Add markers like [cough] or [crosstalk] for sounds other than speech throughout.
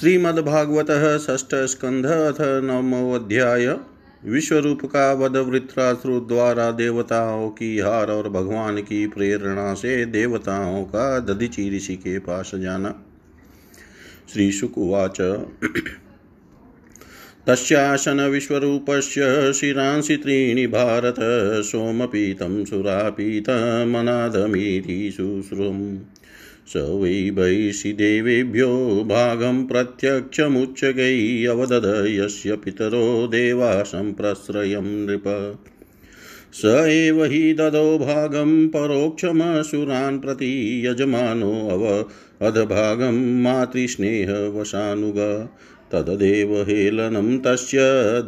श्रीमद्भागवत षष्ठ स्कंध अथ नवोध्याय विश्वरूप का वध द्वारा देवताओं की हार और भगवान की प्रेरणा से देवताओं का दधिची ऋषि के पास जाना। श्री शुकुवाच तस्यासन विश्वरूपस्य शिरांसि त्रीणि भारत, सोमपीतं सुरापीतमनादमीति शुश्रुम् स वै देवेभ्यो भागं प्रत्यक्षमुच्चकै अवदद यस्य पितरो देवा सम्प्रश्रयं नृप। स एव हि ददौ भागं परोक्षमसुरान् प्रति यजमानो अव अधभागं मातृस्नेहवशानुग। तददेव हेलनं तस्य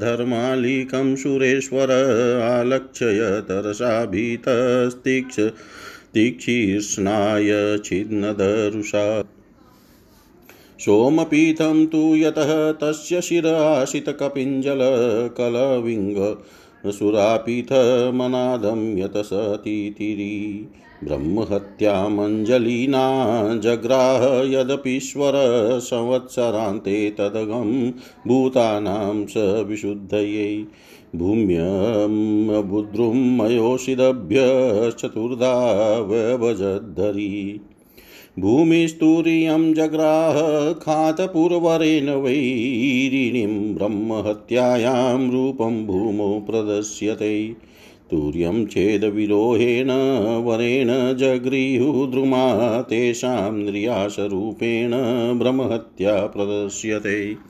धर्मालिकं सुरेश्वर आलक्ष्य तरसा भीतस्तिक्ष तीक्षीर्ष्णाय छिन्नदरुषा। सोमपीठं तु यतः तस्य शिराशितकपिञ्जलकलविङ्ग सुरापीठमनादं यत सतीतिरि ब्रह्महत्यामञ्जलिना जग्राह यदपीश्वर संवत्सरान्ते तदगं भूतानां स विशुद्धयै। भूम्यमुद्रुं मयोषिदभ्यश्चतुर्धा व्यभजद्धरी भूमिस्तूर्यं जग्राह खातपूर्वरेण वैरिणीं ब्रह्महत्यायां रूपं भूमौ प्रदर्श्यते। तूर्यं चेदविलोहेन वरेण जगृहुद्रुमा तेषां निर्यासरूपेण ब्रह्महत्या प्रदर्श्यते।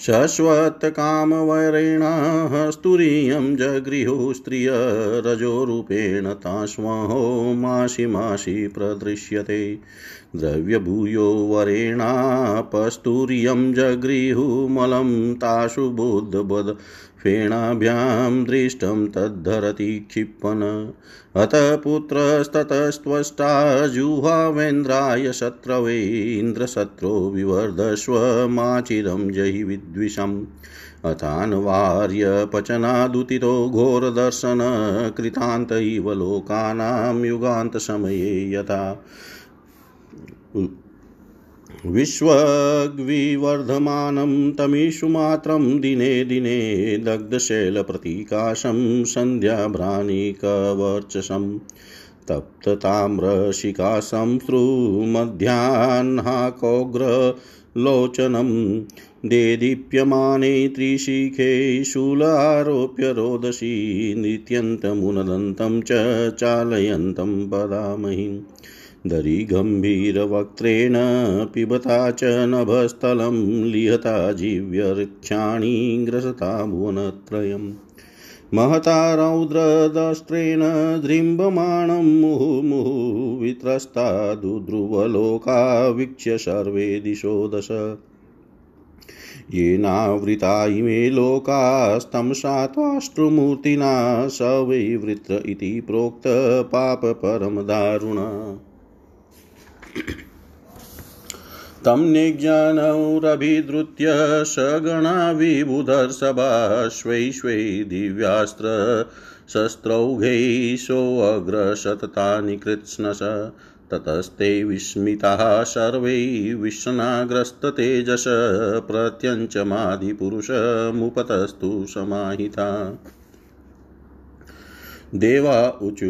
शश्वत्कामवरेणाः स्तुरीयं जगृहो स्त्रियरजोरूपेण ताश्वहो मासि मासि प्रदृश्यते। द्रव्यभूयो वरेणापस्तुर्यं जगृहुमलं ताशु बुद्धबद फेणाभ्यां दृष्टं तद्धरति क्षिपन्। अत पुत्रस्ततस्त्वष्टा जुहावेन्द्राय शत्रवे इन्द्रशत्रो विवर्धस्व माचिरं जहि विद्विषम्। अथान्वार्यपचनादुतितो घोरदर्शन कृतान्त इव लोकानां युगान्तसमये यथा। विश्वग्विवर्धमानं तमीषुमात्रं दिने दिने दग्धशैलप्रतीकाशं सन्ध्याभ्राणिकवर्चसं तप्तताम्रशिकाशं श्रुमध्याह्नाकोग्रलोचनं देदीप्यमाने त्रिशिखे शूलारोप्य रोदसी नृत्यन्तमुनदन्तं च चालयन्तं पदामहिम् दरिगम्भीरवक्त्रेण पिबता च नभस्थलं लिहता जीव्यर्क्षाणि ग्रसता भुवनत्रयम् महता रौद्रदस्त्रेण दृम्बमाणं मुहुर्मुहुः वित्रस्ता दुद्रुवलोका वीक्ष्य सर्वे दिशो दश। येनावृता इमे लोकास्तमसा त्वाष्ट्रमूर्तिना स वै वृत्र इति प्रोक्तपापपरमदारुण तं निज्ञानौरभिद्रुत्य सगणा विबुधर्सभा स्वै दिव्यास्त्र शस्त्रौघैषोऽग्रशततानि कृत्स्नश ततस्ते विस्मिताः सर्वै विष्णाग्रस्ततेजस प्रत्यञ्चमादिपुरुषमुपतस्तु समाहिता। देवा ऊचु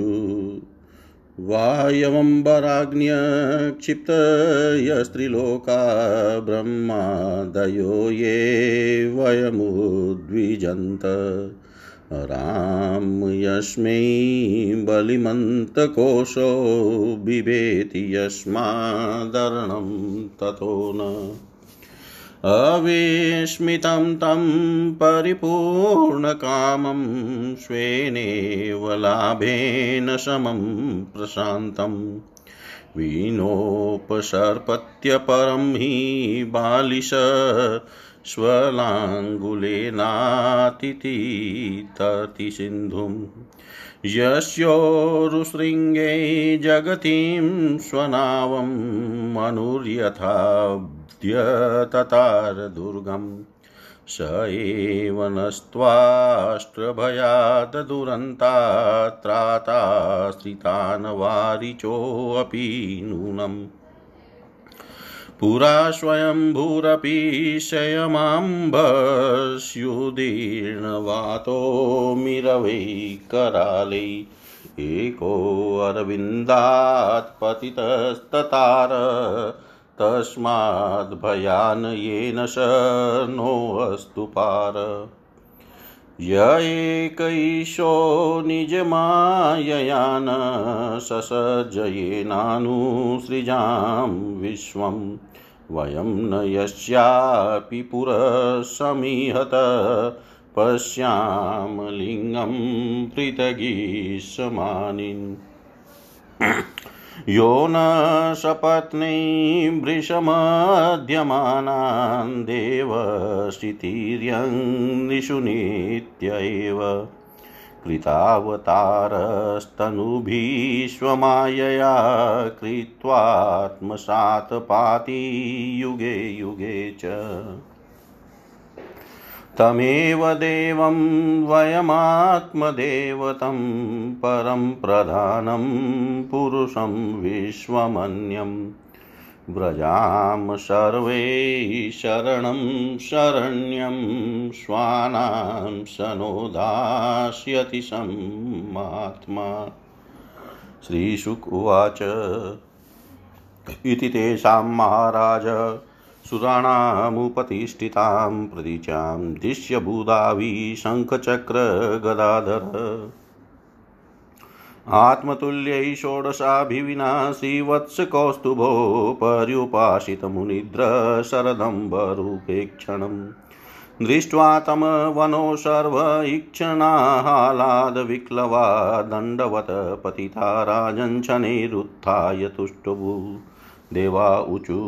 वायवम्बराग्न्यक्षिप्तयस्त्रिलोका ब्रह्मादयो ये वयमुद्विजन्त। राम यस्मै बलिमन्तकोशो बिभेति यस्मादर्णं ततो न। अविस्मितं तं परिपूर्णकामं स्वेनेव लाभेन समं प्रशान्तम् विनोपसर्पत्यपरं हि बालिश स्वलाङ्गुलेनातिथिततिसिन्धुं यस्योरुशृङ्गे जगतीं स्वनावम् अनुर्यथाद्यततारदुर्गम् स एव नस्त्वाष्ट्रभयात् दुरन्तात्राताश्रितान् वारिचोऽपि नूनम् पुरा स्वयम्भूरपि शयमाम्बस्युदीर्णवातो मिरवै करालै एकोऽरविन्दात् पतितस्ततार तस्माद्भयान् येन शर्णोऽस्तु पार। य एकैशो निजमाययान, ससज्जयेनानुसृजां विश्वं वयं न यस्यापि पुरसमीहत। पश्याम लिङ्गं पृथगीशमानिन् [clears throat] यो न सपत्नी वृषमद्यमानान् देवशितिर्यङ्निषु नित्य एव। कृतावतारस्तनुभिश्वमायया कृत्वात्मसात्पाति युगे युगे च। तमेव देवं वयमात्मदेवतं परं प्रधानं पुरुषं विश्वमन्यं व्रजाम सर्वे शरणं शरण्यं श्वानां सनोदास्यति सम्मात्मा। श्रीशुक उवाच, इति तेषां महाराज, सुराणामुपतिष्ठितां प्रतीचां दिश्यभूदावी शङ्खचक्रगदाधर। आत्मतुल्यै षोडशाभिविना श्रीवत्सकौस्तुभो पर्युपासितमुनिद्र शरदम्बरूपेक्षणम् दृष्ट्वा तमवनो सर्व इक्षणाहालादविक्लवा दण्डवत् पतिता राजञ्छनैरुत्थाय तुष्टुभु देवा ऊचु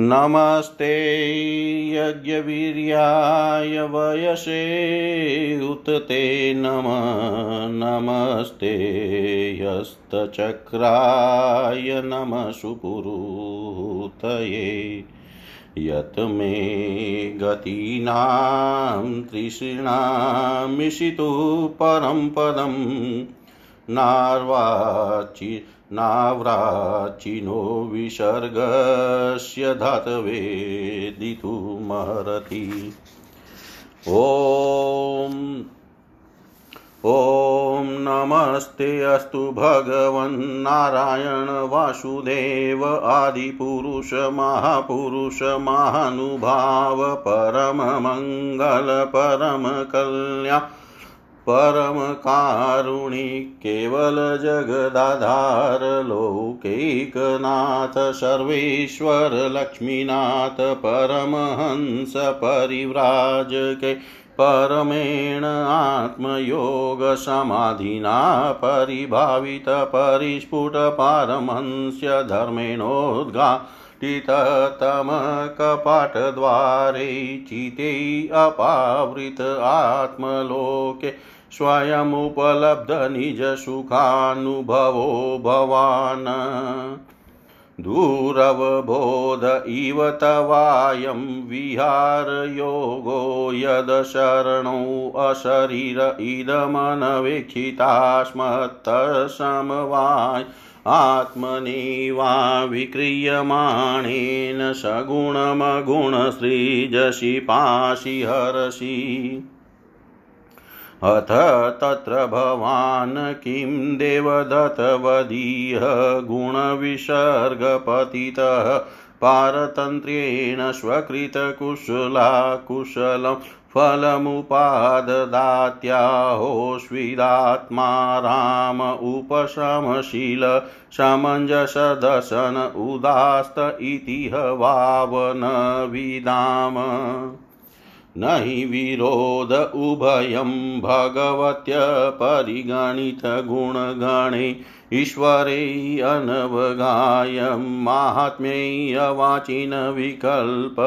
नमस्ते यज्ञवीर्याय वयसे उत ते नम। नमस्ते यस्तचक्राय नमः सुपुरुतये। यत् मे गतीनां तृष्णामिषितु परं पदं नार्वाचि नाव्राचिनो विसर्गस्य धातवेदितुमर्हति ॐ ॐ नमस्ते अस्तु भगवन्नारायण वासुदेव आदिपुरुष महापुरुष महानुभाव परममङ्गल परमकल्याण परमकारुणिक केवलजगदाधार लौकैकनाथ सर्वेश्वर लक्ष्मीनाथ परमहंस परिव्राजकै परमेण आत्मयोगसमाधिना परिभावितपरिस्फुटपारमहंस्य धर्मेणोद्गा टिततमकपाटद्वारे चिते अपावृत आत्मलोके स्वयमुपलब्धनिजसुखानुभवो भवान्। दूरवबोध इव तवायं विहारयोगो यदशरणो अशरीर इदमनवेक्षितास्मत्तसमवाय आत्मनि वा विक्रियमाणेन सगुणमगुणसृजसि पाशि हरसि। अथ तत्र भवान् किं देवदत्तवदीह गुणविसर्गपतितः पारतन्त्र्येण स्वकृतकुशला कुशलं फलमुपाददात्याहोस्विदात्मा राम उपशमशील समञ्जसदशन उदास्त इति वावन विदाम न हि विरोध उभयं भगवत्य परिगणितगुणगणे ईश्वरे अनवगायं माहात्म्यै अवाचिन विकल्प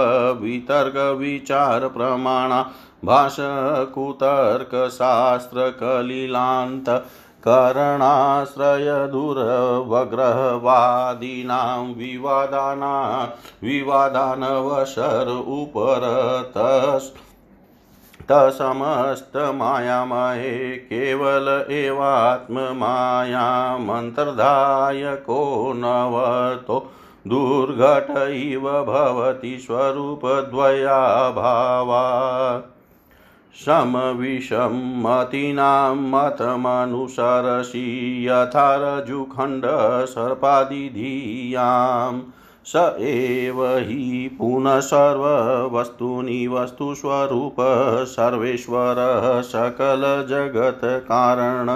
वितर्कविचारप्रमाणा भाषकुतर्कशास्त्रकलिलान्त करणाश्रयदुरवग्रहवादीनां विवादाना विवादानवशर उपरतस् तसमस्तमायामहे केवल एवात्ममायामन्तर्धाय को नवतो। दुर्घट इव भवति स्वरूपद्वयाभावा। समविषमतीनां मतमनुसरसि यथा रजुखण्डसर्पादिधियाम् स एव हि पुनः सर्ववस्तूनि वस्तुस्वरूपः सर्वेश्वरः सकलजगत्कारण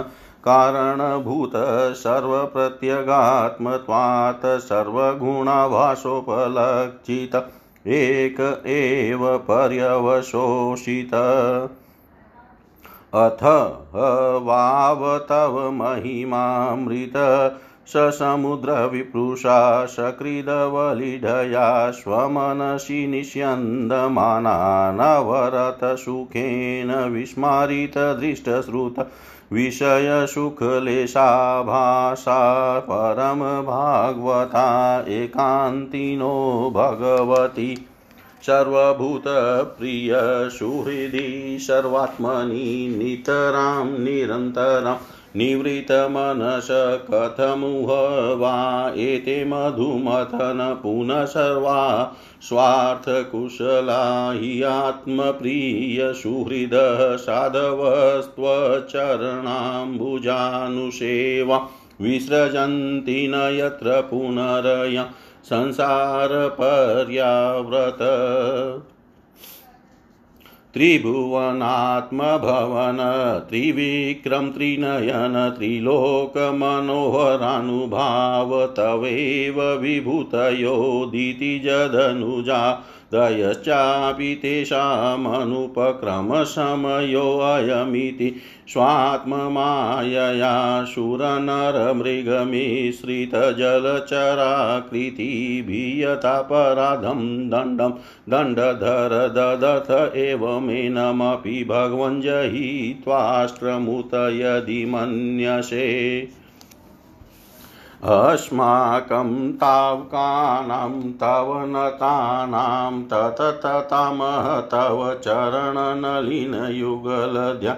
कारणभूत सर्वप्रत्यगात्मत्वात् सर्वगुणाभासोपलक्षित एक एव पर्यवशोषित। अथ वाव तव महिमामृत। ससमुद्रविप्रुषा सकृदवलिढया स्वमनसि निष्यन्दमानानवरतसुखेन विस्मारितदृष्टश्रुत विषयसुखलेशाभासा परमभागवता एकान्तिनो भगवती। सर्वभूतप्रियसुहृदि सर्वात्मनि नितरां निरन्तरम्। निवृतमनस कथमुह वा एते मधुमथन पुनः सर्वा स्वार्थकुशला हि आत्मप्रियसुहृदः साधवस्त्वचरणाम्बुजानुसेवा विसृजन्ति न यत्र पुनरय संसारपर्याव्रत त्रिभुवनात्मभवन त्रिविक्रम त्रिनयन त्रिलोकमनोहरानुभाव तवेव विभूतयोदितिजदनुजा दयश्चापि तेषामनुपक्रमसमयोऽयमिति स्वात्ममायया सुरनरमृगमिश्रितजलचराकृतिभियतापराधं दण्डं दण्डधर ददथ एवमेनमपि भगवञ्जयित्वाष्ट्रमुत यदि मन्यसे। अस्माकं तावकानां तव नतानां ततततामः तव चरणनलिनयुगलध्या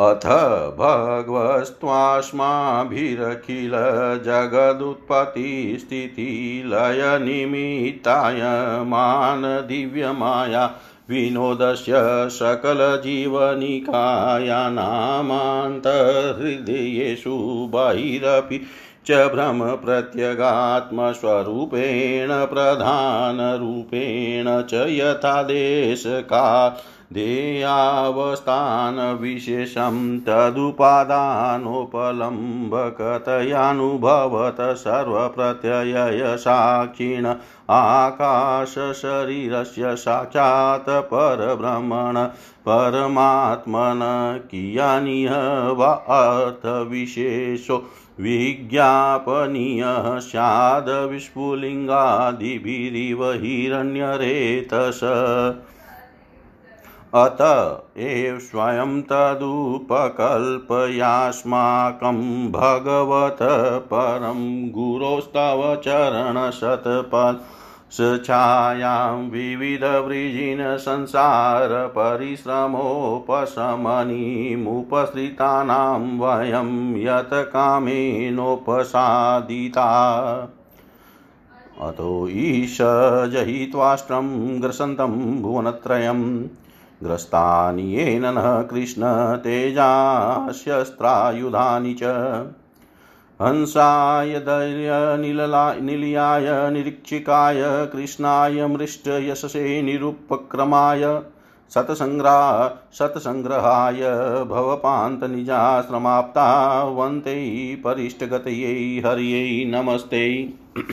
अथ भगवस्त्वास्माभिरखिलजगदुत्पत्तिस्थितिलयनिमित्ताय मान दिव्यमाया विनोदस्य सकलजीवनिकायानामान्तर्हृदयेषु बहिरपि च भ्रमप्रत्यगात्मस्वरूपेण प्रधानरूपेण च यथा देशका देयावस्थानविशेषं तदुपादानोपलम्बकतयानुभवत सर्वप्रत्ययसाक्षिण आकाशशरीरस्य साक्षात् परब्रह्मण परमात्मन कियानिह वा अर्थविशेषो विज्ञापनीयः स्याद्विस्फुलिङ्गादिभिरिव हिरण्यरेतस। अत एव स्वयं तदुपकल्पयास्माकं भगवत परं गुरोस्तव चरणशतपल् छायां विविधवृजिनसंसारपरिश्रमोपशमनीमुपसृतानां वयं यत् अतो ईश जहित्वाष्ट्रं ग्रसन्तं भुवनत्रयम्। ग्रस्तानि येन न कृष्णतेजास्यस्त्रायुधानि च। हंसाय निलयाय, निरीक्षिकाय, कृष्णाय मृष्टयशसे निरुपक्रमाय शतसङ्ग्रा शतसङ्ग्रहाय भवपान्तनिजाश्रमाप्ता वन्ते परिष्टगतयै, हर्यै नमस्ते। [clears throat]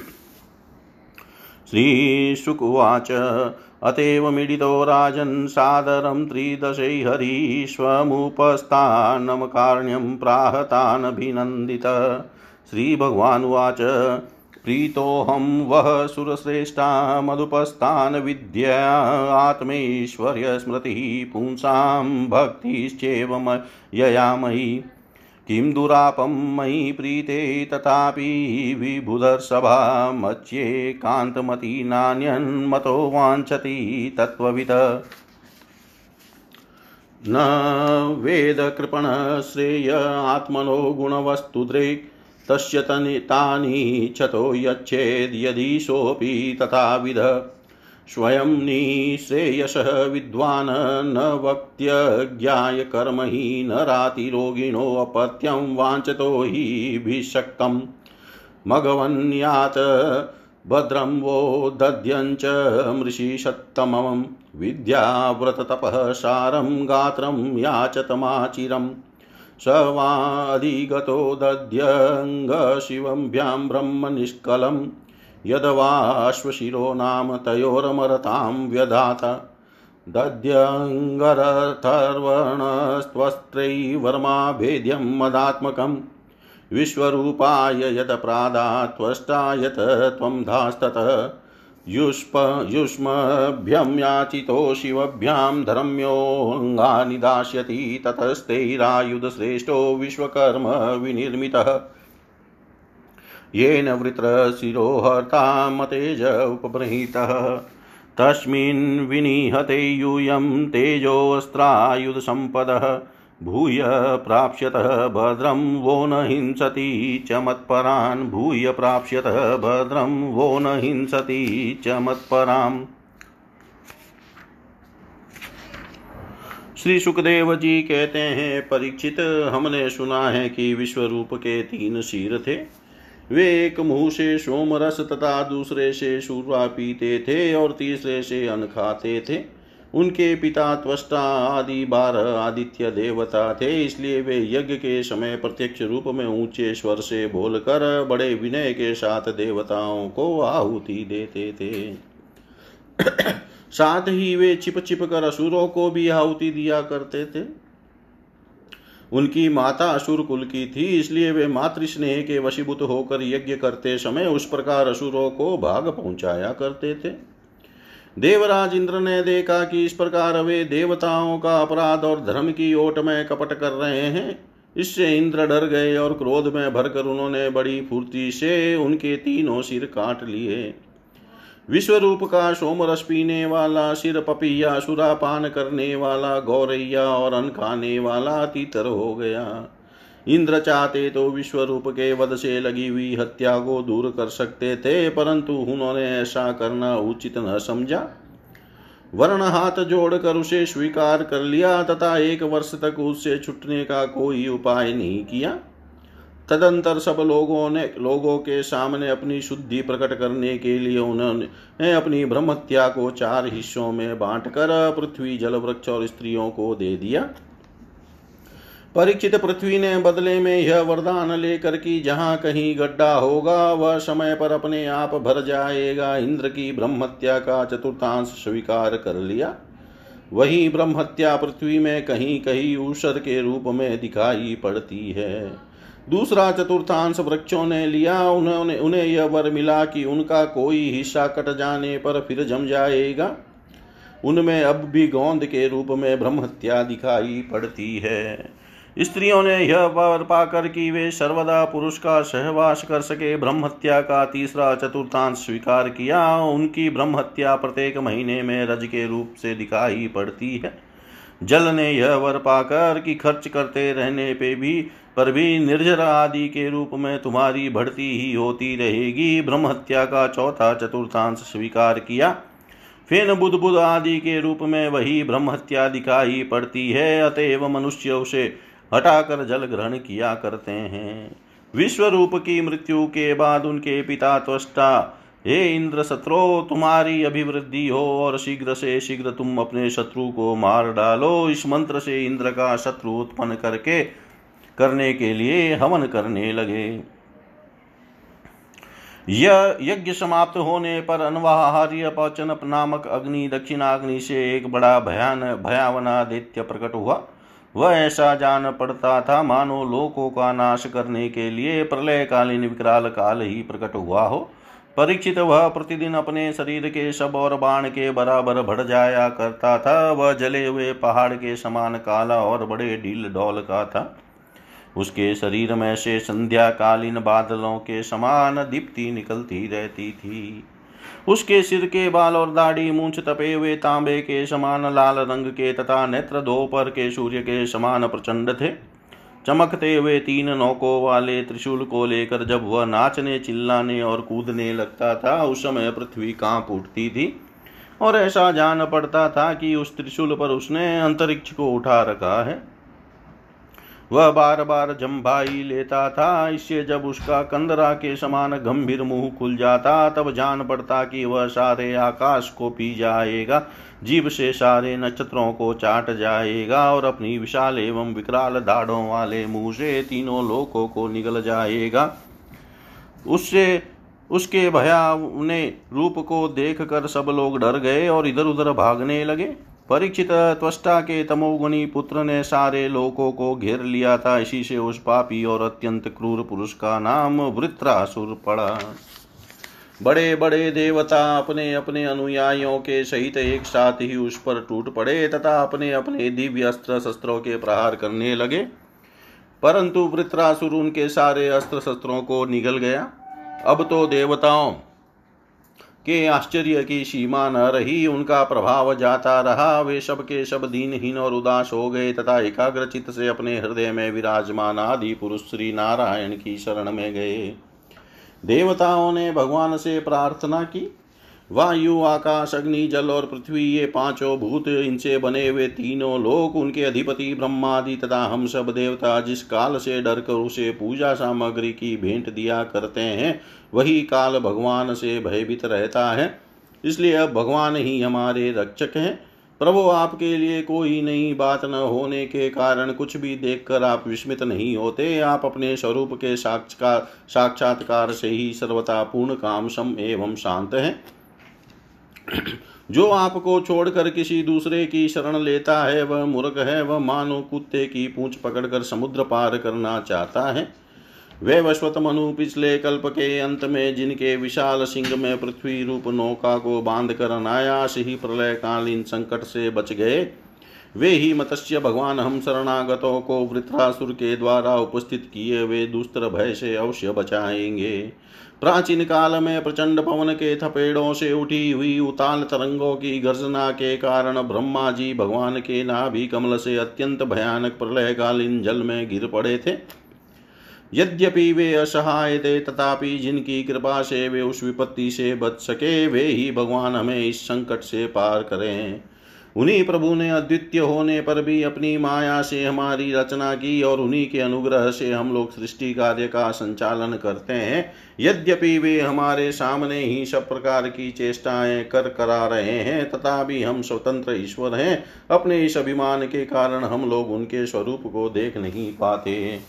श्रीशुकुवाच अतेव मीडितो राजन् सादरं त्रिदशै हरीष्वमुपस्थानमकार्ण्यं प्राहतानभिनन्दित। श्रीभगवानुवाच, प्रीतोऽहं वः सुरश्रेष्ठा मदुपस्थान विद्या आत्मैश्वर्यस्मृतिः पुंसां भक्तिश्चेव ययामयि किं दुरापं मयि प्रीते तथापि विबुधर्सभा मच्येकान्तमती नान्यन्मतो वाञ्छति तत्त्ववित्। न वेदकृपणश्रेय आत्मनो गुणवस्तुदृक् तस्य तानि क्षतो यच्छेद्यदि सोऽपि तथाविध स्वयं निःश्रेयसः विद्वान् न वक्त्यज्ञाय कर्म हि न रातिरोगिणोऽपत्यं वाञ्छतो हि भिषक्तम् मघवन्यात् भद्रं वो दध्यञ्च मृषिषत्तमं विद्याव्रततपः सारं गात्रं याचतमाचिरम्। स वाधिगतो दध्यङ्गशिवभ्यां ब्रह्मनिष्कलं यद्वाश्वशिरो नाम तयोरमरतां व्यधात। दध्यङ्गरथर्वणस्त्वस्त्रैवर्माभेद्यं मदात्मकं। विश्वरूपाय यत् त्वं धास्ततः। युष्प, युष्मभ्यं याचितो शिवभ्यां धर्म्योऽङ्गानि दास्यति। ततस्तैरायुधश्रेष्ठो विश्वकर्म विनिर्मितः। येन वृत्रशिरो हर्ता मतेज उपबृहीतः। तस्मिन् विनिहते यूयं तेजोऽस्त्रायुधसम्पदः भूय प्राप्स्यतः भद्रं वो न हिंसति च मत्परान्। भूय प्राप्स्यतः भद्रं वो न हिंसति च मत्पराम्। श्री सुखदेव जी कहते हैं, परीक्षित, हमने सुना है कि विश्व रूप के तीन शीर थे। वे एक मुँह से सोम रस तथा दूसरे से सूर्वा पीते थे और तीसरे से अन्न खाते थे। उनके पिता त्वष्टा आदि बारह आदित्य देवता थे, इसलिए वे यज्ञ के समय प्रत्यक्ष रूप में ऊँचे स्वर से बोलकर बड़े विनय के साथ देवताओं को आहुति देते थे। साथ ही वे छिप छिप कर असुरों को भी आहुति दिया करते थे। उनकी माता असुर कुल की थी, इसलिए वे मातृस्नेह के वशीभूत होकर यज्ञ करते समय उस प्रकार असुरों को भाग पहुँचाया करते थे। देवराज इंद्र ने देखा कि इस प्रकार वे देवताओं का अपराध और धर्म की ओट में कपट कर रहे हैं। इससे इंद्र डर गए और क्रोध में भरकर उन्होंने बड़ी फूर्ति से उनके तीनों सिर काट लिए। विश्व रूप का सोम रस पीने वाला सिर पपिया सुरापान करने वाला, गौरैया और अन खाने वाला तीतर हो गया। इंद्र चाहते तो विश्व रूप के वध से लगी हुई हत्या को दूर कर सकते थे, परंतु उन्होंने ऐसा करना उचित न समझा। वर्ण हाथ जोड़कर उसे स्वीकार कर लिया, तथा एक वर्ष तक उससे छुटने का कोई उपाय नहीं किया। तदंतर सब लोगों ने, लोगों के सामने अपनी शुद्धि प्रकट करने के लिए उन्होंने अपनी ब्रह्मत्या को चार हिस्सों में बांटकर पृथ्वी जल वृक्ष और स्त्रियों को दे दिया। परीक्षित पृथ्वी ने बदले में यह वरदान लेकर कि जहाँ कहीं गड्ढा होगा, वह समय पर अपने आप भर जाएगा। इंद्र की ब्रह्मत्या का चतुर्थांश स्वीकार कर लिया। वही ब्रह्मत्या पृथ्वी में कहीं कहीं ऊषर के रूप में दिखाई पड़ती है। दूसरा चतुर्थांश वृक्षों ने लिया। उन्होंने, उन्हें यह वर मिला कि उनका कोई हिस्सा कट जाने पर फिर जम जाएगा। उनमें अब भी गोंद के रूप में ब्रह्मत्या दिखाई पड़ती है। स्त्रियों ने यह वर पाकर कि वे सर्वदा पुरुष का सहवास कर सके। ब्रह्म हत्या का तीसरा चतुर्थांश स्वीकार किया। उनकी ब्रह्म हत्या प्रत्येक महीने में रज के रूप से दिखाई पड़ती है। जल ने यह वर पाकर कि खर्च करते रहने पे भी पर भी निर्जर आदि के रूप में तुम्हारी बढ़ती ही होती रहेगी। ब्रह्मत्या का चौथा चतुर्थांश स्वीकार किया। फिर बुध बुध आदि के रूप में वही ब्रह्मत्या दिखाई पड़ती है। अतएव मनुष्य उसे हटाकर जल ग्रहण किया करते हैं। विश्व रूप की मृत्यु के बाद उनके पिता त्वष्टा, हे इंद्र शत्रु, तुम्हारी अभिवृद्धि हो और शीघ्र से शीघ्र तुम अपने शत्रु को मार डालो। इस मंत्र से इंद्र का शत्रु उत्पन्न करके करने के लिए हवन करने लगे। यह यज्ञ समाप्त होने पर अनवाहार्य पौचन नामक अग्नि दक्षिणाग्नि से एक बड़ा भयान भयावन आदित्य प्रकट हुआ। वह ऐसा जान पड़ता था, मानो लोकों का नाश करने के लिए प्रलयकालीन विकराल काल ही प्रकट हुआ हो। परीक्षित वह प्रतिदिन अपने शरीर के शब और बाण के बराबर बढ़ जाया करता था। वह जले हुए पहाड़ के समान काला और बड़े ढील डौल का था। उसके शरीर में से संध्याकालीन बादलों के समान दीप्ति निकलती रहती थी। उसके सिर के बाल और दाढ़ी मूछ तपे हुए तांबे के समान लाल रंग के तथा नेत्र दोपहर के सूर्य के समान प्रचंड थे। चमकते हुए तीन नौकों वाले त्रिशूल को लेकर जब वह नाचने, चिल्लाने और कूदने लगता था, उस समय पृथ्वी काँप उठती थी और ऐसा जान पड़ता था कि उस त्रिशूल पर उसने अंतरिक्ष को उठा रखा है। वह बार बार जम्भाई लेता था, इससे जब उसका कंदरा के समान गंभीर मुँह खुल जाता, तब जान पड़ता कि वह सारे आकाश को पी जाएगा, जीव से सारे नक्षत्रों को चाट जाएगा और अपनी विशाल एवं विकराल दाढ़ों वाले मुँह से तीनों लोकों को निगल जाएगा। उससे, उसके भयावने रूप को देख कर सब लोग डर गए और इधर उधर भागने लगे। परीक्षित त्वष्टा के तमोगुणी पुत्र ने सारे लोकों को घेर लिया था। इसी से उस पापी और अत्यंत क्रूर पुरुष का नाम वृत्रासुर पड़ा। बड़े बड़े देवता अपने अपने अनुयायियों के सहित एक साथ ही उस पर टूट पड़े तथा अपने अपने दिव्य अस्त्र शस्त्रों के प्रहार करने लगे। परंतु वृत्रासुर उनके सारे अस्त्र शस्त्रों को निगल गया। अब तो देवताओं के आश्चर्य की सीमा न रही, उनका प्रभाव जाता रहा। वे सब के सब दीनहीन और उदास हो गए तथा एकाग्र चित्त से अपने हृदय में विराजमान आदि पुरुष श्री नारायण की शरण में गए। देवताओं ने भगवान से प्रार्थना की। वायु, आकाश, अग्नि, जल और पृथ्वी, ये पाँचों भूत, इनसे बने हुए तीनों लोक, उनके अधिपति, ब्रह्मादि तथा हम सब देवता, जिस काल से डर कर उसे पूजा सामग्री की भेंट दिया करते हैं, वही काल भगवान से भयभीत रहता है। इसलिए अब भगवान ही हमारे रक्षक हैं। प्रभु, आपके लिए कोई नई बात न होने के कारण कुछ भी देखकर आप विस्मित नहीं होते। आप अपने स्वरूप के साक्षात्कार से ही सर्वता पूर्ण, काम सम एवं शांत हैं। जो आपको छोड़कर किसी दूसरे की शरण लेता है, वह मूर्ख है, वह मानो कुत्ते की पूंछ पकड़कर समुद्र पार करना चाहता है। वे वश्वत मनु पिछले कल्प के अंत में, जिनके विशाल सिंह में पृथ्वी रूप नौका को बाँध कर अनायास ही प्रलय कालीन संकट से बच गए वे ही मत्स्य भगवान हम शरणागतों को वृत्रासुर के द्वारा उपस्थित किए वे दुस्तर भय से अवश्य बचाएँगे। प्राचीन काल में प्रचंड पवन के थपेड़ों से उठी हुई उताल तरंगों की गर्जना के कारण ब्रह्मा जी भगवान के नाभि कमल से अत्यंत भयानक प्रलयकालीन जल में गिर पड़े थे। यद्यपि वे असहाय थे, तथापि जिनकी कृपा से वे उस विपत्ति से बच सके, वे ही भगवान हमें इस संकट से पार करें। उन्हीं प्रभु ने अद्वितीय होने पर भी अपनी माया से हमारी रचना की और उन्हीं के अनुग्रह से हम लोग सृष्टि कार्य का संचालन करते हैं। यद्यपि वे हमारे सामने ही सब प्रकार की चेष्टाएँ कर करा रहे हैं तथा भी हम स्वतंत्र ईश्वर हैं। अपने इस अभिमान के कारण हम लोग उनके स्वरूप को देख नहीं पाते।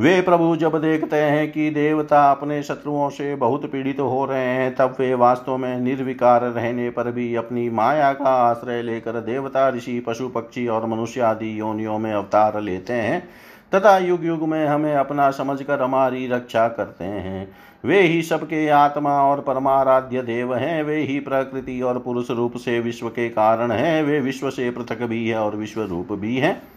वे प्रभु जब देखते हैं कि देवता अपने शत्रुओं से बहुत पीड़ित हो रहे हैं, तब वे वास्तव में निर्विकार रहने पर भी अपनी माया का आश्रय लेकर देवता, ऋषि, पशु, पक्षी और मनुष्य आदि योनियों में अवतार लेते हैं। तथा युग युग में हमें अपना समझकर हमारी रक्षा करते हैं। वे ही सबके आत्मा और परमाराध्य देव हैं, वे ही प्रकृति और पुरुष रूप से विश्व के कारण हैं, वे विश्व से पृथक भी है और विश्व रूप भी है।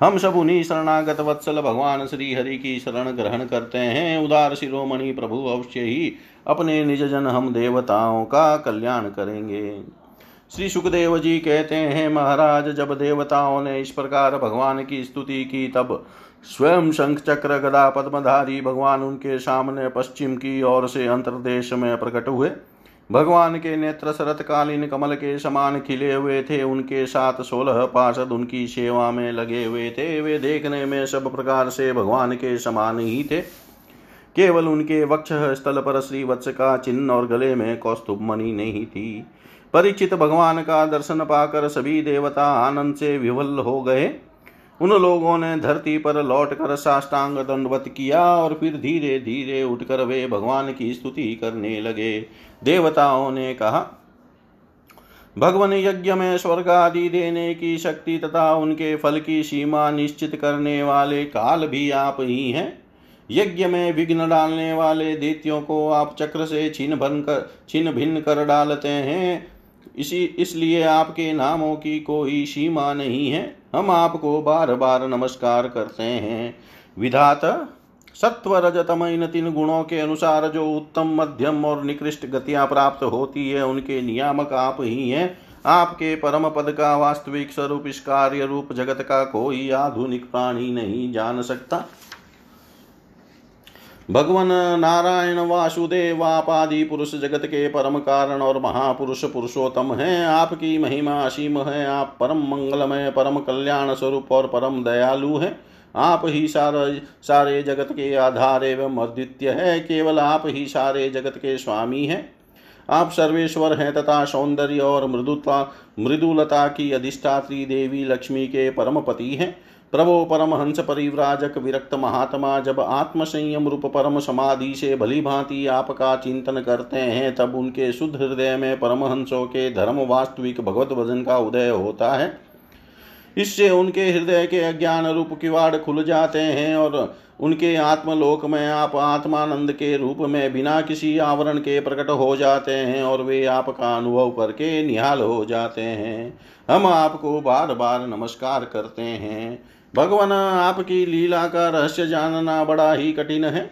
हम सब उन्हीं शरणागत वत्सल भगवान श्री हरि की शरण ग्रहण करते हैं। उदार शिरोमणि प्रभु अवश्य ही अपने निज जन हम देवताओं का कल्याण करेंगे। श्री सुखदेव जी कहते हैं, महाराज, जब देवताओं ने इस प्रकार भगवान की स्तुति की, तब स्वयं शंख चक्र गदा पद्मधारी भगवान उनके सामने पश्चिम की ओर से अंतरदेश में प्रकट हुए। भगवान के नेत्र शरतकालीन कमल के समान खिले हुए थे, उनके साथ सोलह पार्षद उनकी सेवा में लगे हुए थे। वे देखने में सब प्रकार से भगवान के समान ही थे। केवल उनके वक्ष स्थल पर श्री वत्स का चिन्ह और गले में कौस्तुभ मणि नहीं थी। परिचित भगवान का दर्शन पाकर सभी देवता आनंद से विवल हो गए। उन लोगों ने धरती पर लौटकर साष्टांग दंडवत किया और फिर धीरे धीरे उठकर वे भगवान की स्तुति करने लगे। देवताओं ने कहा, भगवान यज्ञ में स्वर्ग आदि देने की शक्ति तथा उनके फल की सीमा निश्चित करने वाले काल भी आप ही हैं। यज्ञ में विघ्न डालने वाले दैत्यों को आप चक्र से छिन्न भन कर, छिन्न भिन्न कर डालते हैं। इसी, इसलिए आपके नामों की कोई सीमा नहीं है। हम आपको बार बार नमस्कार करते हैं। विधात सत्व रजतम इन तीन गुणों के अनुसार जो उत्तम, मध्यम और निकृष्ट गतियाँ प्राप्त होती है, उनके नियामक आप ही हैं। आपके परम पद का वास्तविक स्वरूप, इस कार्य रूप जगत का कोई आधुनिक प्राणी नहीं जान सकता। भगवान नारायण वासुदेव आदि पुरुष जगत के परम कारण और महापुरुष पुरुषोत्तम हैं। आपकी महिमा असीम है। आप परम मंगलमय, परम कल्याण स्वरूप और परम दयालु हैं। आप ही सारे सारे जगत के आधार एवं अद्वितीय है। केवल आप ही सारे जगत के स्वामी हैं। आप सर्वेश्वर हैं तथा सौंदर्य और मृदुता, मृदुलता की अधिष्ठात्री देवी लक्ष्मी के परम पति हैं। प्रभो परमहंस परिव्राजक विरक्त महात्मा, जब आत्म संयम रूप परम समाधि से भली भांति आपका चिंतन करते हैं, तब उनके शुद्ध हृदय में परमहंसों के धर्म वास्तविक भगवत भजन का उदय होता है। इससे उनके हृदय के अज्ञान रूप किवाड़ खुल जाते हैं और उनके आत्मलोक में आप आत्मानंद के रूप में बिना किसी आवरण के प्रकट हो जाते हैं और वे आपका अनुभव करके निहाल हो जाते हैं। हम आपको बार बार नमस्कार करते हैं। भगवान, आपकी लीला का रहस्य जानना बड़ा ही कठिन है,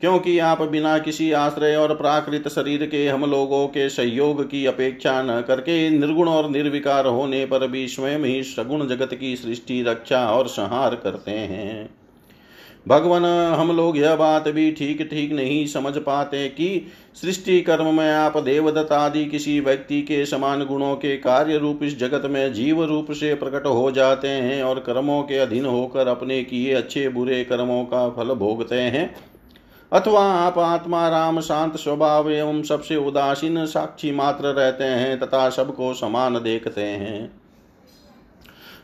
क्योंकि आप बिना किसी आश्रय और प्राकृत शरीर के हम लोगों के सहयोग की अपेक्षा न करके निर्गुण और निर्विकार होने पर भी स्वयं ही सगुण जगत की सृष्टि, रक्षा और संहार करते हैं। भगवान, हम लोग यह बात भी ठीक ठीक नहीं समझ पाते कि सृष्टि कर्म में आप देवदत्त आदि किसी व्यक्ति के समान गुणों के कार्य रूप इस जगत में जीव रूप से प्रकट हो जाते हैं और कर्मों के अधीन होकर अपने किए अच्छे बुरे कर्मों का फल भोगते हैं। अथवा आप आत्मा, राम, शांत स्वभाव एवं सबसे उदासीन साक्षी मात्र रहते हैं तथा सबको समान देखते हैं।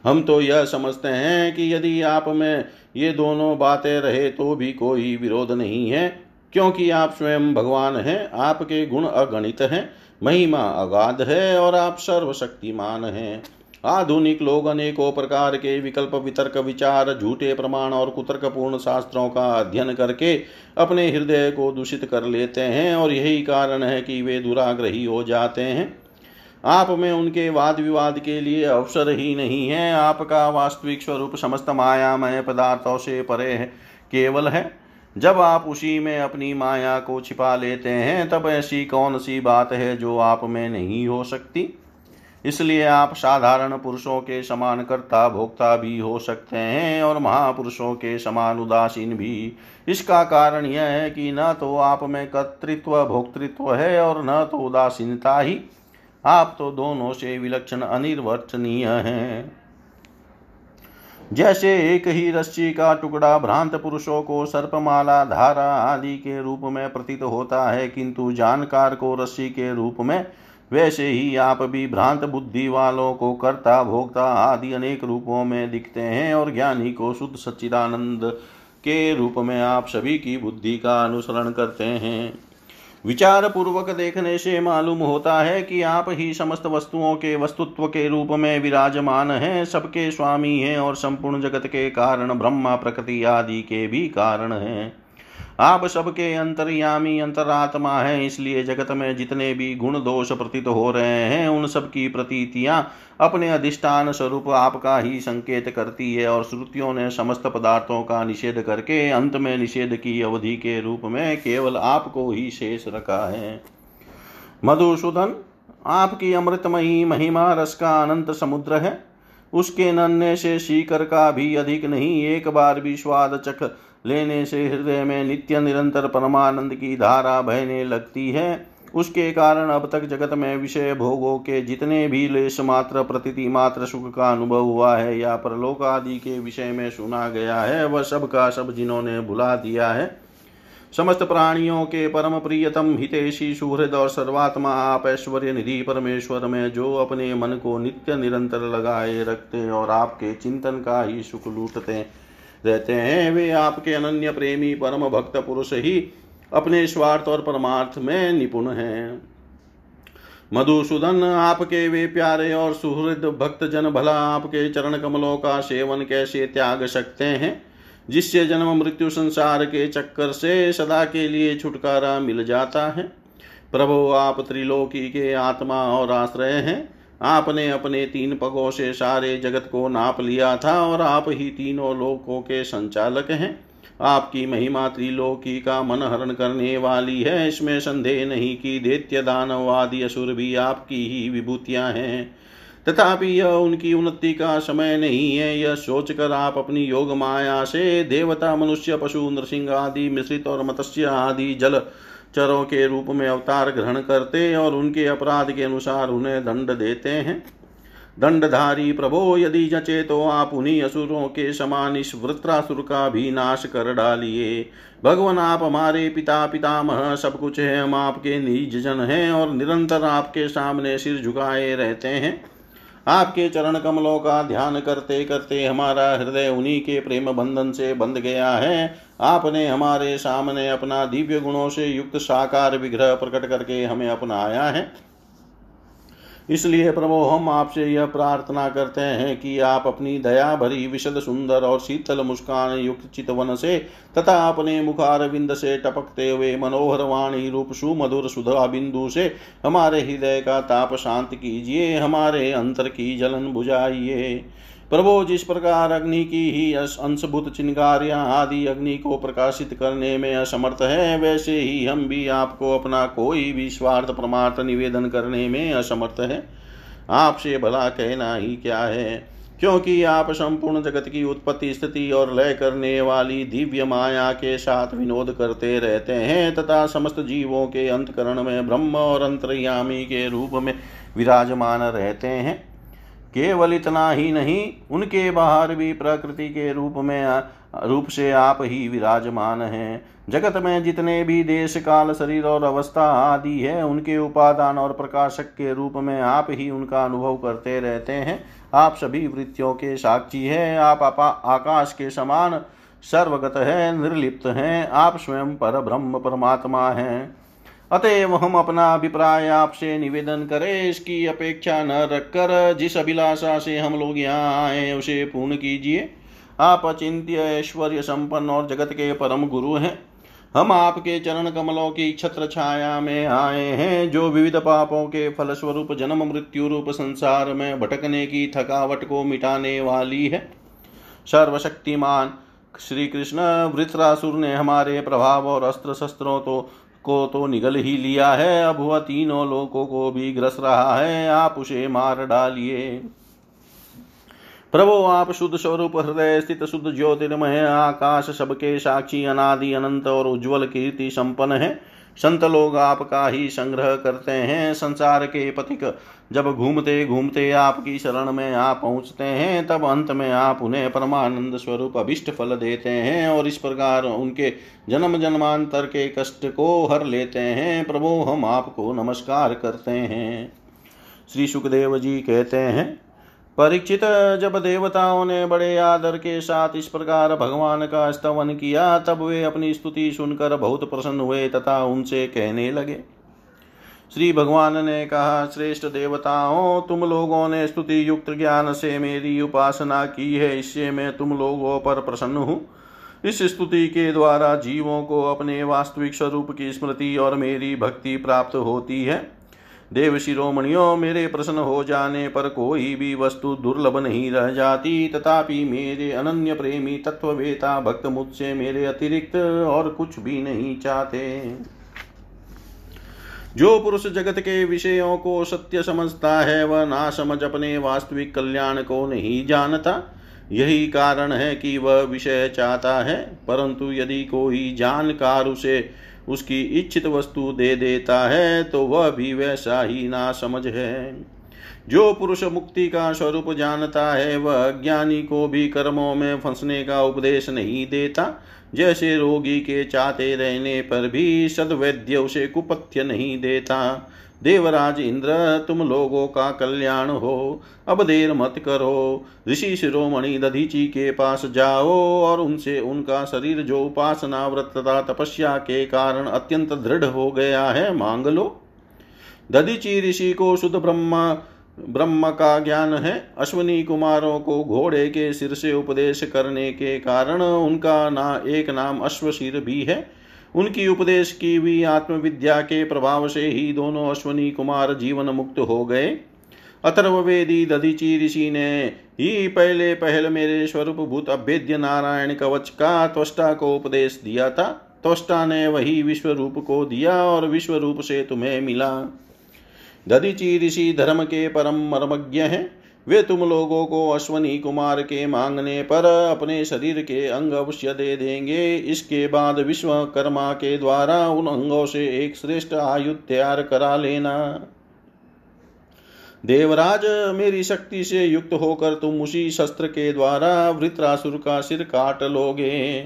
हम तो यह समझते हैं कि यदि आप में ये दोनों बातें रहे तो भी कोई विरोध नहीं है, क्योंकि आप स्वयं भगवान हैं, आपके गुण अगणित हैं, महिमा अगाध है और आप सर्वशक्तिमान हैं। आधुनिक लोग अनेकों प्रकार के विकल्प, वितर्क, विचार, झूठे प्रमाण और कुतर्कपूर्ण शास्त्रों का अध्ययन करके अपने हृदय को दूषित कर लेते हैं और यही कारण है कि वे दुराग्रही हो जाते हैं। आप में उनके वाद विवाद के लिए अवसर ही नहीं है। आपका वास्तविक स्वरूप समस्त मायामय पदार्थों से परे है, केवल है। जब आप उसी में अपनी माया को छिपा लेते हैं, तब ऐसी कौन सी बात है जो आप में नहीं हो सकती? इसलिए आप साधारण पुरुषों के समान कर्ता भोक्ता भी हो सकते हैं और महापुरुषों के समान उदासीन भी। इसका कारण यह है कि न तो आप में कर्तृत्व भोक्तृत्व है और न तो उदासीनता ही। आप तो दोनों से विलक्षण अनिर्वचनीय हैं। जैसे एक ही रस्सी का टुकड़ा भ्रांत पुरुषों को सर्पमाला, धारा आदि के रूप में प्रतीत होता है, किंतु जानकार को रस्सी के रूप में वैसे ही आप भी भ्रांत बुद्धि वालों को कर्ता, भोक्ता आदि अनेक रूपों में दिखते हैं और ज्ञानी को शुद्ध सच्चिदानंद के रूप में आप सभी की बुद्धि का अनुसरण करते हैं। विचार पूर्वक देखने से मालूम होता है कि आप ही समस्त वस्तुओं के वस्तुत्व के रूप में विराजमान हैं, सबके स्वामी हैं और संपूर्ण जगत के कारण ब्रह्मा प्रकृति आदि के भी कारण हैं। आप सबके अंतर्यामी, अंतरात्मा है, इसलिए जगत में जितने भी गुण दोष प्रतीत हो रहे हैं, उन सब की प्रतीतियाँ अपने अधिष्ठान स्वरूप आपका ही संकेत करती है और श्रुतियों ने समस्त पदार्थों का निषेध करके अंत में निषेध की अवधि के रूप में केवल आपको ही शेष रखा है। मधुसूदन, आपकी अमृतमयी महिमा रस का अनंत समुद्र है। उसके नन्हे से शीकर का भी अधिक नहीं, एक बार भी स्वाद चख लेने से हृदय में नित्य निरंतर परमानंद की धारा बहने लगती है। उसके कारण अब तक जगत में विषय भोगों के जितने भी लेश मात्र, प्रतीति मात्र सुख का अनुभव हुआ है या परलोक आदि के विषय में सुना गया है, वह सब का सब जिन्होंने भुला दिया है। समस्त प्राणियों के परम प्रियतम हितेशी, सुहृद और सर्वात्मा, आप ऐश्वर्य निधि परमेश्वर में जो अपने मन को नित्य निरंतर लगाए रखते और आपके चिंतन का ही सुख लूटते रहते हैं। वे आपके अनन्य प्रेमी परम भक्त पुरुष ही अपने स्वार्थ और परमार्थ में निपुण हैं। मधुसूदन, आपके वे प्यारे और सुहृद भक्त जन भला आपके चरण कमलों का सेवन कैसे त्याग सकते हैं, जिससे जन्म मृत्यु संसार के चक्कर से सदा के लिए छुटकारा मिल जाता है। प्रभु, आप त्रिलोकी के आत्मा और आश्रय हैं। आपने अपने तीन पगों से सारे जगत को नाप लिया था और आप ही तीनों लोकों के संचालक हैं। आपकी महिमा त्रिलोकी का मन हरण करने वाली है। इसमें संदेह नहीं कि दैत्य दानव आदि असुर भी आपकी ही विभूतियाँ हैं। तथापि यह उनकी उन्नति का समय नहीं है। यह सोचकर आप अपनी योग माया से देवता, मनुष्य, पशु, नृसिंह आदि, मिश्रित और मत्स्य आदि जल चरों के रूप में अवतार ग्रहण करते और उनके अपराध के अनुसार उन्हें दंड देते हैं। दंडधारी प्रभो, यदि जचे तो आप उन्हीं असुरों के समान इस वृत्रासुर का भी नाश कर डालिए। भगवान, आप हमारे पिता पितामह सब कुछ है, हम आपके निज जन हैं और निरंतर आपके सामने सिर झुकाए रहते हैं। आपके चरण कमलों का ध्यान करते करते हमारा हृदय उन्हीं के प्रेम बंधन से बंध गया है। आपने हमारे सामने अपना दिव्य गुणों से युक्त साकार विग्रह प्रकट करके हमें अपनाया है। इसलिए प्रभो, हम आपसे यह प्रार्थना करते हैं कि आप अपनी दया भरी, विशद, सुंदर और शीतल मुस्कान युक्त चितवन से तथा अपने मुखार बिंद से टपकते हुए मनोहर वाणी रूप सुमधुर सुधा बिंदु से हमारे हृदय का ताप शांत कीजिए, हमारे अंतर की जलन बुझाइए। प्रभु, जिस प्रकार अग्नि की ही अंशभूत चिंगारियाँ आदि अग्नि को प्रकाशित करने में असमर्थ है, वैसे ही हम भी आपको अपना कोई भी स्वार्थ परमार्थ निवेदन करने में असमर्थ है। आपसे भला कहना ही क्या है? क्योंकि आप संपूर्ण जगत की उत्पत्ति स्थिति और लय करने वाली दिव्य माया के साथ विनोद करते रहते हैं, तथा समस्त जीवों के अंतकरण में ब्रह्म और अंतर्यामी के रूप में विराजमान रहते हैं। केवल इतना ही नहीं, उनके बाहर भी प्रकृति के रूप में, रूप से आप ही विराजमान हैं। जगत में जितने भी देश, काल, शरीर और अवस्था आदि है, उनके उपादान और प्रकाशक के रूप में आप ही उनका अनुभव करते रहते हैं। आप सभी वृत्तियों के साक्षी हैं, आप आकाश के समान सर्वगत हैं, निर्लिप्त हैं, आप स्वयं पर ब्रह्म परमात्मा हैं। अतएव हम अपना अभिप्राय आपसे निवेदन करें, इसकी अपेक्षा न रखकर जिस अभिलाषा से हम लोग यहाँ आए उसे पूर्ण कीजिए। आप अचिंत्य, ऐश्वर्य संपन्न और जगत के परम गुरु हैं। हम आपके चरण कमलों की छत्र छाया में आए हैं, जो विविध पापों के फलस्वरूप जन्म, मृत्यु रूप संसार में भटकने की थकावट को मिटाने वाली है। सर्वशक्तिमान श्री कृष्ण, वृत्रासुर ने हमारे प्रभाव और अस्त्र शस्त्रों तो को तो निगल ही लिया है। अब वह तीनों लोगों को भी ग्रस रहा है। आप उसे मार डालिए। प्रभो, आप शुद्ध स्वरूप, हृदय स्थित शुद्ध ज्योतिर्मय, आकाश सबके साक्षी, अनादि, अनंत और उज्जवल कीर्ति संपन्न है। संत लोग आपका ही संग्रह करते हैं संसार के पथिक। जब घूमते घूमते आपकी शरण में आप पहुँचते हैं, तब अंत में आप उन्हें परमानंद स्वरूप अभिष्ट फल देते हैं और इस प्रकार उनके जन्म जन्मांतर के कष्ट को हर लेते हैं। प्रभु, हम आपको नमस्कार करते हैं। श्री सुखदेव जी कहते हैं परीक्षित जब देवताओं ने बड़े आदर के साथ इस प्रकार भगवान का स्तवन किया, तब वे अपनी स्तुति सुनकर बहुत प्रसन्न हुए तथा उनसे कहने लगे, श्री भगवान ने कहा, श्रेष्ठ देवताओं, तुम लोगों ने स्तुति युक्त ज्ञान से मेरी उपासना की है, इससे मैं तुम लोगों पर प्रसन्न हूँ। इस स्तुति के द्वारा जीवों को अपने वास्तविक स्वरूप की स्मृति और मेरी भक्ति प्राप्त होती है। देव शिरोमणियों, मेरे प्रश्न हो जाने पर कोई भी वस्तु दुर्लभ नहीं रह जाती। तथापि मेरे अनन्य प्रेमी तत्ववेता भक्त मुझसे मेरे अतिरिक्त और कुछ भी नहीं चाहते। जो पुरुष जगत के विषयों को सत्य समझता है, वह ना समझ अपने वास्तविक कल्याण को नहीं जानता। यही कारण है कि वह विषय चाहता है, परंतु यदि कोई जानकार उसे उसकी इच्छित वस्तु दे देता है तो वह भी वैसा ही ना समझ है। जो पुरुष मुक्ति का स्वरूप जानता है, वह ज्ञानी को भी कर्मों में फंसने का उपदेश नहीं देता। जैसे रोगी के चाहते रहने पर भी सदवैद्य उसे कुपथ्य नहीं देता। देवराज इंद्र, तुम लोगों का कल्याण हो। अब देर मत करो। ऋषि शिरोमणि दधीची के पास जाओ और उनसे उनका शरीर जो उपासना व्रत तथा तपस्या के कारण अत्यंत दृढ़ हो गया है, मांग लो। दधीची ऋषि को शुद्ध ब्रह्मा, ब्रह्म का ज्ञान है। अश्वनी कुमारों को घोड़े के सिर से उपदेश करने के कारण उनका ना एक नाम अश्वशीर भी है। उनकी उपदेश की हुई आत्मविद्या के प्रभाव से ही दोनों अश्वनी कुमार जीवन मुक्त हो गए। अथर्वेदी दधिची ऋषि ने, ही पहले पहल मेरे स्वरूप भूत अभेद्य नारायण कवच का त्वष्टा को उपदेश दिया था। त्वष्टा ने वही विश्व रूप को दिया और विश्व रूप से तुम्हें मिला। दधिची ऋषि धर्म के परम मर्मज्ञ हैं। वे तुम लोगों को अश्वनी कुमार के मांगने पर अपने शरीर के अंग अवश्य दे देंगे। इसके बाद विश्वकर्मा के द्वारा उन अंगों से एक श्रेष्ठ आयु तैयार करा लेना। देवराज, मेरी शक्ति से युक्त होकर तुम उसी शस्त्र के द्वारा वृत्रासुर का सिर काट लोगे।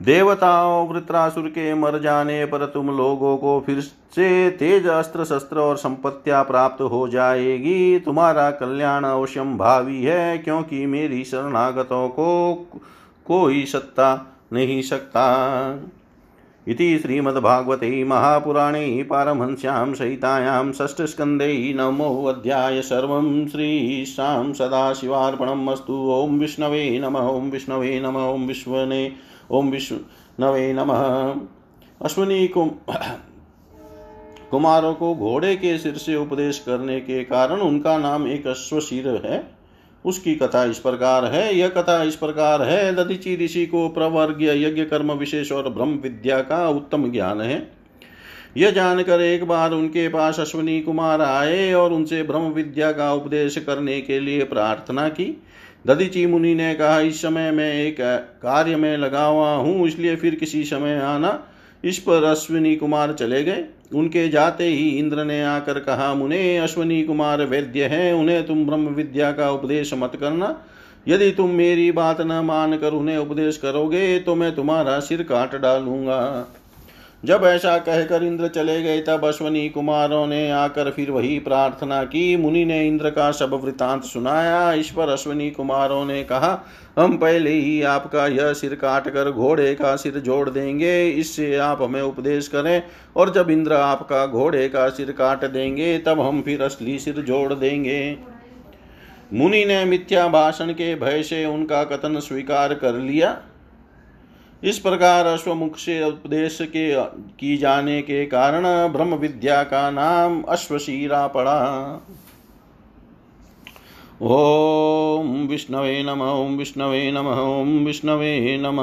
देवताओं, वृत्रासुर के मर जाने पर तुम लोगों को फिर से तेज अस्त्र शस्त्र और संपत्तियाँ प्राप्त हो जाएगी। तुम्हारा कल्याण अवश्यम भावी है, क्योंकि मेरी शरणागतों को कोई सत्ता नहीं सकता। इति श्रीमद्भागवते महापुराणे पारमहंस्यां सहितायां षष्ठस्कन्धे नमोऽध्याय सर्वं श्रीशां सदाशिवार्पणम् अस्तु। ॐ विष्णवे नमः ॐ विष्णवे नमः ॐ विश्वने ओम विष्णवे नमः। अश्विनी कुम कुमारों को घोड़े के सिर से उपदेश करने के कारण उनका नाम एक अश्वशीर है। उसकी कथा इस प्रकार है, यह कथा इस प्रकार है। दधिची ऋषि को प्रवर्ग यज्ञ कर्म विशेष और ब्रह्म विद्या का उत्तम ज्ञान है। यह जानकर एक बार उनके पास अश्विनी कुमार आए और उनसे ब्रह्म विद्या का उपदेश करने के लिए प्रार्थना की। दधीची मुनि ने कहा, इस समय मैं एक कार्य में लगा हुआ हूँ, इसलिए फिर किसी समय आना। इस पर अश्विनी कुमार चले गए। उनके जाते ही इंद्र ने आकर कहा, मुने, अश्विनी कुमार वैद्य हैं, उन्हें तुम ब्रह्म विद्या का उपदेश मत करना। यदि तुम मेरी बात न मानकर उन्हें उपदेश करोगे तो मैं तुम्हारा सिर काट डालूँगा। जब ऐसा कहकर इंद्र चले गए, तब अश्वनी कुमारों ने आकर फिर वही प्रार्थना की। मुनि ने इंद्र का सब वृतांत सुनाया। इस पर अश्वनी कुमारों ने कहा, हम पहले ही आपका यह सिर काट कर घोड़े का सिर जोड़ देंगे। इससे आप हमें उपदेश करें। और जब इंद्र आपका घोड़े का सिर काट देंगे, तब हम फिर असली सिर जोड़ देंगे। मुनि ने मिथ्या भाषण के भय से उनका कथन स्वीकार कर लिया। इस प्रकार अश्वमुख से उपदेश के, की जाने के कारण ब्रह्म विद्या का नाम अश्वशीरा पड़ा। ओम विष्णवे नम, ओम विष्णवे नम, ओम विष्णवे नम।